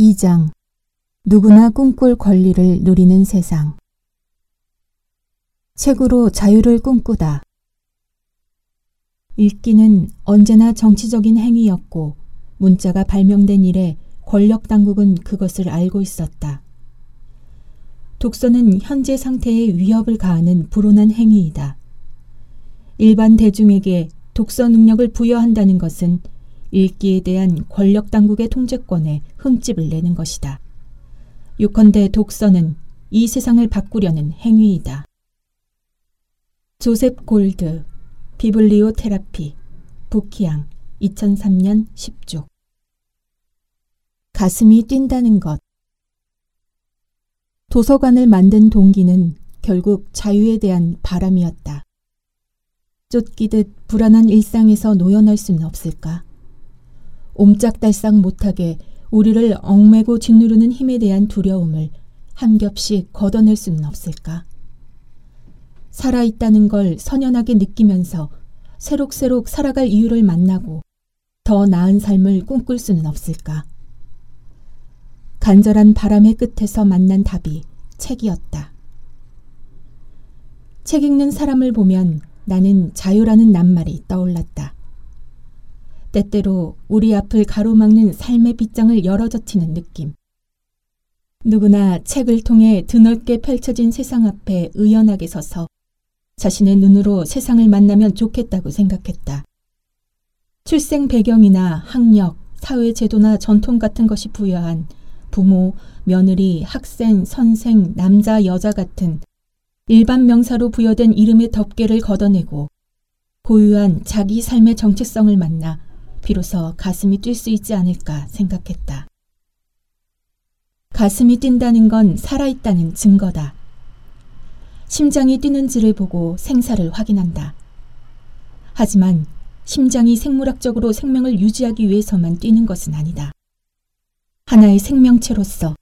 2장 누구나 꿈꿀 권리를 누리는 세상 책으로 자유를 꿈꾸다 읽기는 언제나 정치적인 행위였고 문자가 발명된 이래 권력 당국은 그것을 알고 있었다. 독서는 현재 상태에 위협을 가하는 불온한 행위이다. 일반 대중에게 독서 능력을 부여한다는 것은 읽기에 대한 권력 당국의 통제권에 흠집을 내는 것이다. 요컨대 독서는 이 세상을 바꾸려는 행위이다. 조셉 골드, 비블리오 테라피, 부키앙, 2003년 10조. 가슴이 뛴다는 것. 도서관을 만든 동기는 결국 자유에 대한 바람이었다. 쫓기듯 불안한 일상에서 노연할 수는 없을까? 옴짝달싹 못하게 우리를 얽매고 짓누르는 힘에 대한 두려움을 한 겹씩 걷어낼 수는 없을까? 살아있다는 걸 선연하게 느끼면서 새록새록 살아갈 이유를 만나고 더 나은 삶을 꿈꿀 수는 없을까? 간절한 바람의 끝에서 만난 답이 책이었다. 책 읽는 사람을 보면 나는 자유라는 낱말이 떠올랐다. 때때로 우리 앞을 가로막는 삶의 빗장을 열어젖히는 느낌. 누구나 책을 통해 드넓게 펼쳐진 세상 앞에 의연하게 서서 자신의 눈으로 세상을 만나면 좋겠다고 생각했다. 출생 배경이나 학력, 사회 제도나 전통 같은 것이 부여한 부모, 며느리, 학생, 선생, 남자, 여자 같은 일반 명사로 부여된 이름의 덮개를 걷어내고 고유한 자기 삶의 정체성을 만나 비로소 가슴이 뛸 수 있지 않을까 생각했다. 가슴이 뛴다는 건 살아있다는 증거다. 심장이 뛰는지를 보고 생사를 확인한다. 하지만 심장이 생물학적으로 생명을 유지하기 위해서만 뛰는 것은 아니다. 하나의 생명체로서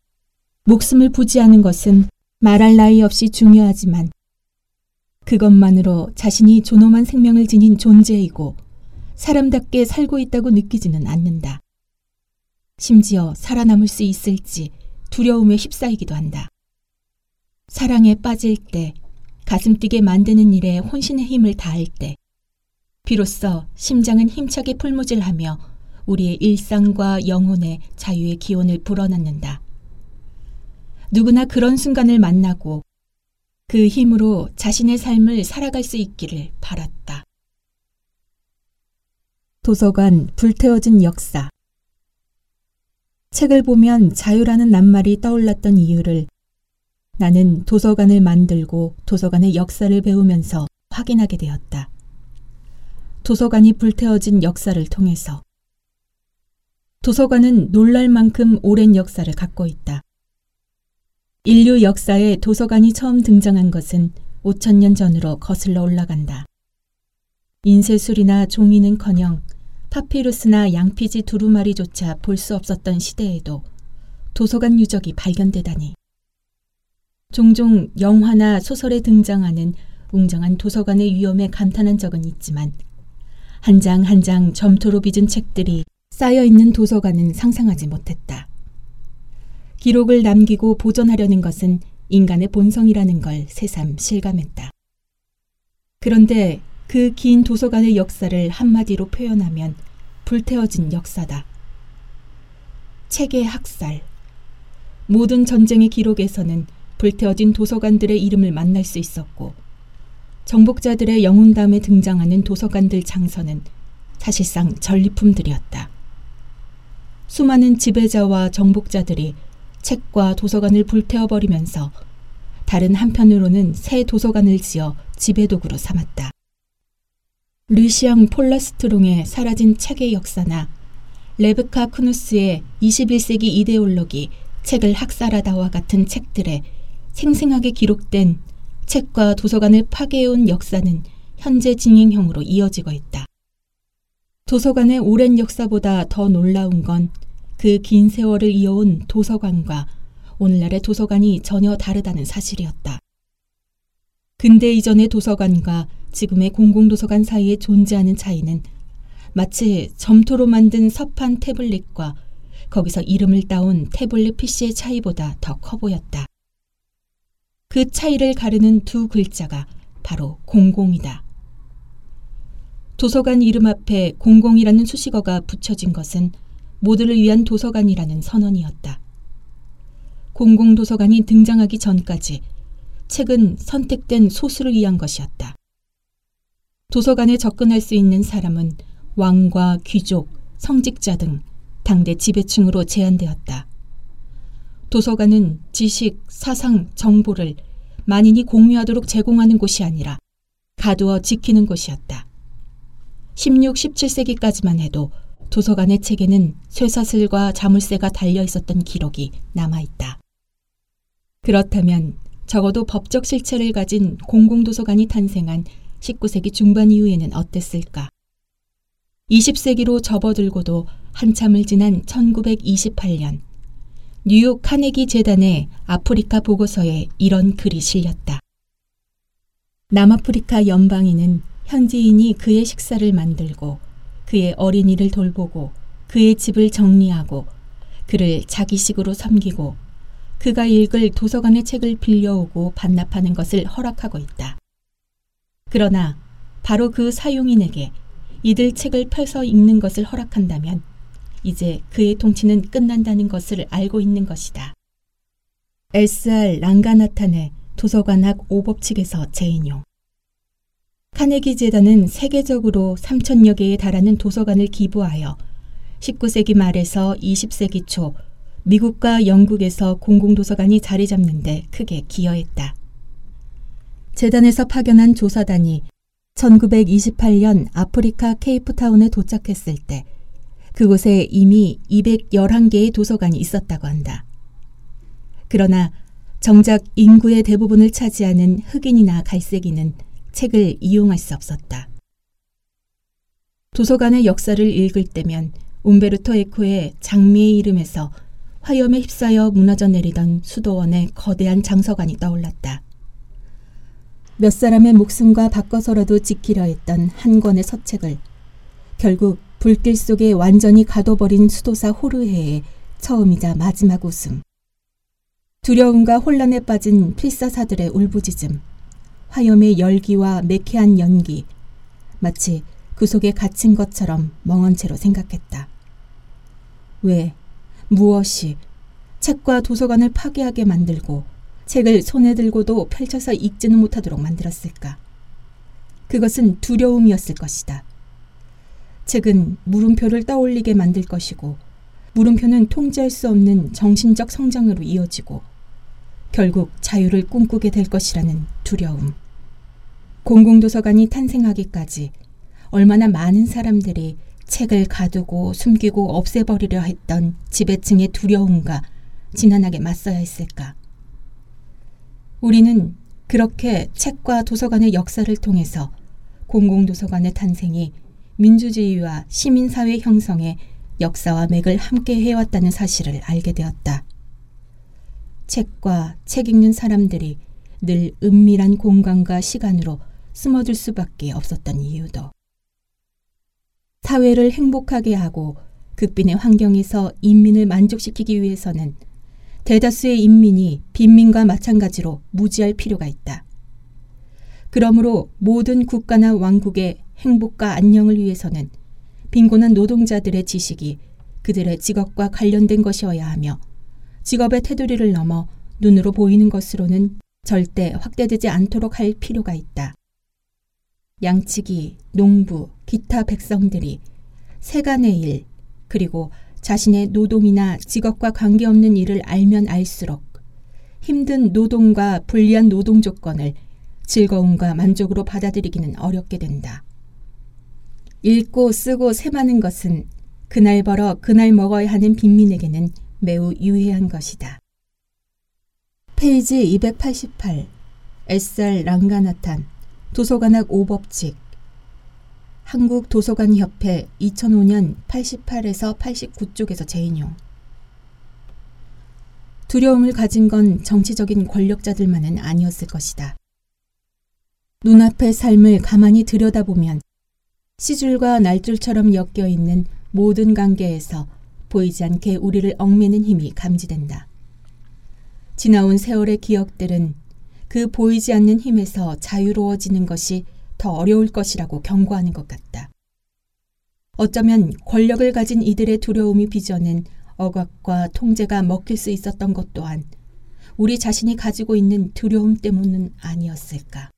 목숨을 부지하는 것은 말할 나위 없이 중요하지만 그것만으로 자신이 존엄한 생명을 지닌 존재이고 사람답게 살고 있다고 느끼지는 않는다. 심지어 살아남을 수 있을지 두려움에 휩싸이기도 한다. 사랑에 빠질 때, 가슴 뛰게 만드는 일에 혼신의 힘을 다할 때, 비로소 심장은 힘차게 풀무질하며 우리의 일상과 영혼의 자유의 기원을 불어넣는다. 누구나 그런 순간을 만나고 그 힘으로 자신의 삶을 살아갈 수 있기를 바랐다. 도서관 불태워진 역사 책을 보면 자유라는 낱말이 떠올랐던 이유를 나는 도서관을 만들고 도서관의 역사를 배우면서 확인하게 되었다. 도서관이 불태워진 역사를 통해서 도서관은 놀랄 만큼 오랜 역사를 갖고 있다. 인류 역사에 도서관이 처음 등장한 것은 5천년 전으로 거슬러 올라간다. 인쇄술이나 종이는커녕 파피루스나 양피지 두루마리조차 볼 수 없었던 시대에도 도서관 유적이 발견되다니. 종종 영화나 소설에 등장하는 웅장한 도서관의 위험에 감탄한 적은 있지만 한 장 한 장 점토로 빚은 책들이 쌓여 있는 도서관은 상상하지 못했다. 기록을 남기고 보존하려는 것은 인간의 본성이라는 걸 새삼 실감했다. 그런데 그 긴 도서관의 역사를 한마디로 표현하면 불태워진 역사다. 책의 학살. 모든 전쟁의 기록에서는 불태워진 도서관들의 이름을 만날 수 있었고, 정복자들의 영웅담에 등장하는 도서관들 장서는 사실상 전리품들이었다. 수많은 지배자와 정복자들이 책과 도서관을 불태워버리면서 다른 한편으로는 새 도서관을 지어 지배도구로 삼았다. 르시앙 폴라스트롱의 사라진 책의 역사나 레브카 크누스의 21세기 이데올로기 책을 학살하다와 같은 책들에 생생하게 기록된 책과 도서관을 파괴해온 역사는 현재 진행형으로 이어지고 있다. 도서관의 오랜 역사보다 더 놀라운 건 그 긴 세월을 이어온 도서관과 오늘날의 도서관이 전혀 다르다는 사실이었다. 근대 이전의 도서관과 지금의 공공도서관 사이에 존재하는 차이는 마치 점토로 만든 서판 태블릿과 거기서 이름을 따온 태블릿 PC의 차이보다 더 커 보였다. 그 차이를 가르는 두 글자가 바로 공공이다. 도서관 이름 앞에 공공이라는 수식어가 붙여진 것은 모두를 위한 도서관이라는 선언이었다. 공공도서관이 등장하기 전까지 책은 선택된 소수를 위한 것이었다. 도서관에 접근할 수 있는 사람은 왕과 귀족, 성직자 등 당대 지배층으로 제한되었다. 도서관은 지식, 사상, 정보를 만인이 공유하도록 제공하는 곳이 아니라 가두어 지키는 곳이었다. 16, 17세기까지만 해도 도서관의 책에는 쇠사슬과 자물쇠가 달려 있었던 기록이 남아 있다. 그렇다면 적어도 법적 실체를 가진 공공도서관이 탄생한 19세기 중반 이후에는 어땠을까? 20세기로 접어들고도 한참을 지난 1928년 뉴욕 카네기 재단의 아프리카 보고서에 이런 글이 실렸다. 남아프리카 연방인은 현지인이 그의 식사를 만들고 그의 어린이를 돌보고 그의 집을 정리하고 그를 자기식으로 섬기고 그가 읽을 도서관의 책을 빌려오고 반납하는 것을 허락하고 있다. 그러나 바로 그 사용인에게 이들 책을 펴서 읽는 것을 허락한다면 이제 그의 통치는 끝난다는 것을 알고 있는 것이다. S.R. 랑가나탄의 도서관학 오법칙에서 재인용 카네기 재단은 세계적으로 3천여 개에 달하는 도서관을 기부하여 19세기 말에서 20세기 초 미국과 영국에서 공공도서관이 자리 잡는 데 크게 기여했다. 재단에서 파견한 조사단이 1928년 아프리카 케이프타운에 도착했을 때 그곳에 이미 211개의 도서관이 있었다고 한다. 그러나 정작 인구의 대부분을 차지하는 흑인이나 갈색인은 책을 이용할 수 없었다. 도서관의 역사를 읽을 때면 움베르토 에코의 장미의 이름에서 화염에 휩싸여 무너져 내리던 수도원의 거대한 장서관이 떠올랐다. 몇 사람의 목숨과 바꿔서라도 지키려 했던 한 권의 서책을 결국 불길 속에 완전히 가둬버린 수도사 호르헤의 처음이자 마지막 웃음. 두려움과 혼란에 빠진 필사사들의 울부짖음. 화염의 열기와 매캐한 연기. 마치 그 속에 갇힌 것처럼 멍한 채로 생각했다. 왜, 무엇이 책과 도서관을 파괴하게 만들고 책을 손에 들고도 펼쳐서 읽지는 못하도록 만들었을까? 그것은 두려움이었을 것이다. 책은 물음표를 떠올리게 만들 것이고 물음표는 통제할 수 없는 정신적 성장으로 이어지고 결국 자유를 꿈꾸게 될 것이라는 두려움. 공공도서관이 탄생하기까지 얼마나 많은 사람들이 책을 가두고 숨기고 없애버리려 했던 지배층의 두려움과 지난하게 맞서야 했을까? 우리는 그렇게 책과 도서관의 역사를 통해서 공공도서관의 탄생이 민주주의와 시민사회 형성의 역사와 맥을 함께 해왔다는 사실을 알게 되었다. 책과 책 읽는 사람들이 늘 은밀한 공간과 시간으로 숨어들 수밖에 없었던 이유도 사회를 행복하게 하고 극빈의 환경에서 인민을 만족시키기 위해서는 대다수의 인민이 빈민과 마찬가지로 무지할 필요가 있다. 그러므로 모든 국가나 왕국의 행복과 안녕을 위해서는 빈곤한 노동자들의 지식이 그들의 직업과 관련된 것이어야 하며 직업의 테두리를 넘어 눈으로 보이는 것으로는 절대 확대되지 않도록 할 필요가 있다. 양치기, 농부, 기타 백성들이 세간의 일, 그리고 자신의 노동이나 직업과 관계없는 일을 알면 알수록 힘든 노동과 불리한 노동 조건을 즐거움과 만족으로 받아들이기는 어렵게 된다. 읽고 쓰고 세마는 것은 그날 벌어 그날 먹어야 하는 빈민에게는 매우 유해한 것이다. 페이지 288 SR 랑가나탄 도서관학 오법칙 한국도서관협회 2005년 88에서 89쪽에서 재인용 두려움을 가진 건 정치적인 권력자들만은 아니었을 것이다. 눈앞의 삶을 가만히 들여다보면 시줄과 날줄처럼 엮여 있는 모든 관계에서 보이지 않게 우리를 얽매는 힘이 감지된다. 지나온 세월의 기억들은 그 보이지 않는 힘에서 자유로워지는 것이 더 어려울 것이라고 경고하는 것 같다. 어쩌면 권력을 가진 이들의 두려움이 빚어낸 억압과 통제가 먹힐 수 있었던 것 또한 우리 자신이 가지고 있는 두려움 때문은 아니었을까.